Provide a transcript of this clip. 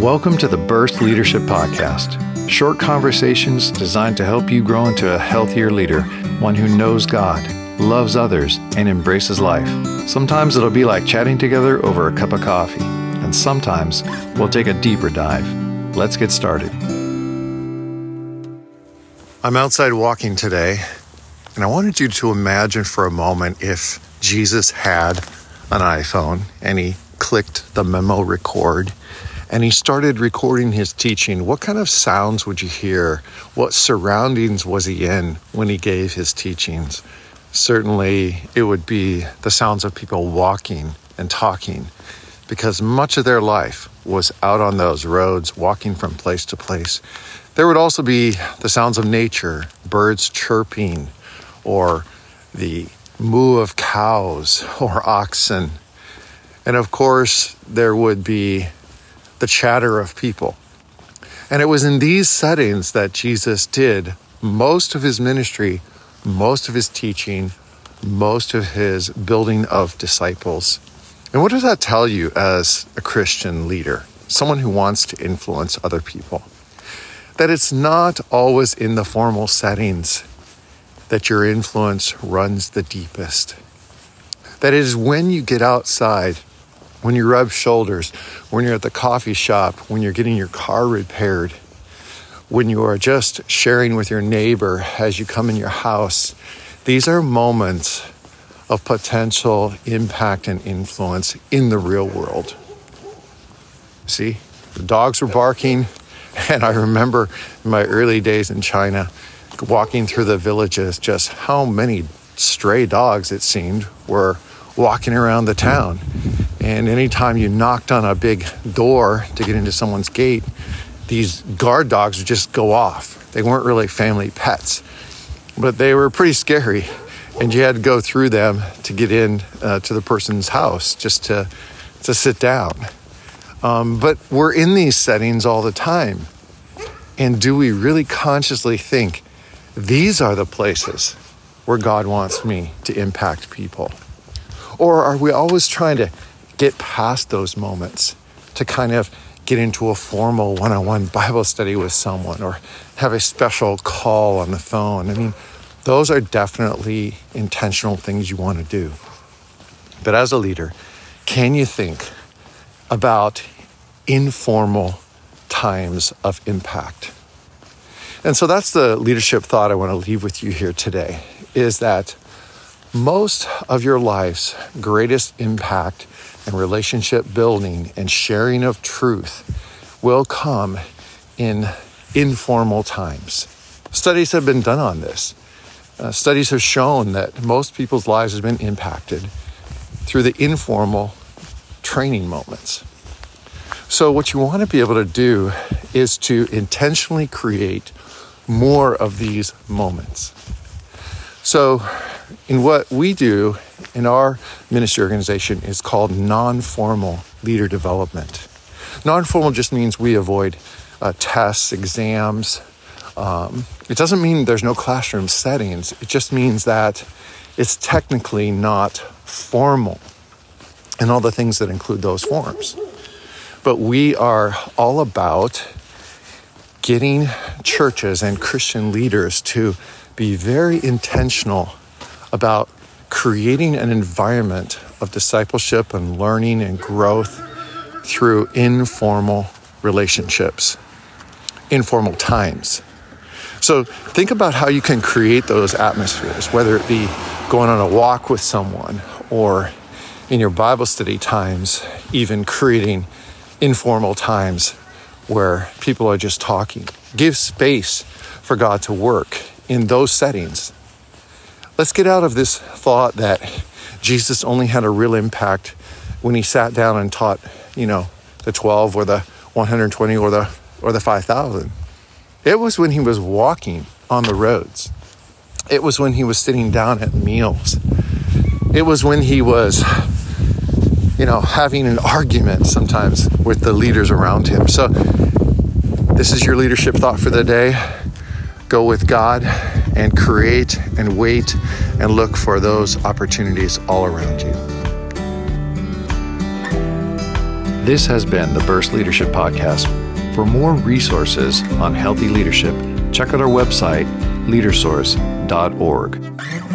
Welcome to the Burst Leadership Podcast. Short conversations designed to help you grow into a healthier leader, one who knows God, loves others, and embraces life. Sometimes it'll be like chatting together over a cup of coffee, and sometimes we'll take a deeper dive. Let's get started. I'm outside walking today, and I wanted you to imagine for a moment if Jesus had an iPhone and he clicked the memo record and he started recording his teaching, what kind of sounds would you hear? What surroundings was he in when he gave his teachings? Certainly, it would be the sounds of people walking and talking because much of their life was out on those roads, walking from place to place. There would also be the sounds of nature, birds chirping, or the moo of cows or oxen. And of course, there would be the chatter of people. And it was in these settings that Jesus did most of his ministry, most of his teaching, most of his building of disciples. And what does that tell you as a Christian leader, someone who wants to influence other people? That it's not always in the formal settings that your influence runs the deepest. That it is when you get outside when you rub shoulders, when you're at the coffee shop, when you're getting your car repaired, when you are just sharing with your neighbor as you come in your house. These are moments of potential impact and influence in the real world. See, the dogs were barking, and I remember in my early days in China walking through the villages just how many stray dogs it seemed were walking around the town. And anytime you knocked on a big door to get into someone's gate, these guard dogs would just go off. They weren't really family pets, but they were pretty scary. And you had to go through them to get in uh, to the person's house just to, to sit down. Um, but we're in these settings all the time. And do we really consciously think these are the places where God wants me to impact people? Or are we always trying to get past those moments to kind of get into a formal one on one Bible study with someone or have a special call on the phone. I mean, those are definitely intentional things you want to do. But as a leader, can you think about informal times of impact? And so that's the leadership thought I want to leave with you here today is that most of your life's greatest impact and relationship building and sharing of truth will come in informal times. Studies have been done on this. Uh, studies have shown that most people's lives have been impacted through the informal training moments. So, what you want to be able to do is to intentionally create more of these moments. So, in what we do in our ministry organization is called non formal leader development. Non formal just means we avoid uh, tests, exams. Um, it doesn't mean there's no classroom settings, it just means that it's technically not formal and all the things that include those forms. But we are all about getting churches and Christian leaders to be very intentional about creating an environment of discipleship and learning and growth through informal relationships, informal times. So think about how you can create those atmospheres, whether it be going on a walk with someone or in your Bible study times, even creating informal times where people are just talking. Give space for God to work in those settings Let's get out of this thought that Jesus only had a real impact when he sat down and taught, you know, the 12 or the 120 or the or the 5000. It was when he was walking on the roads. It was when he was sitting down at meals. It was when he was you know, having an argument sometimes with the leaders around him. So this is your leadership thought for the day. Go with God and create and wait and look for those opportunities all around you. This has been the Burst Leadership Podcast. For more resources on healthy leadership, check out our website, leadersource.org.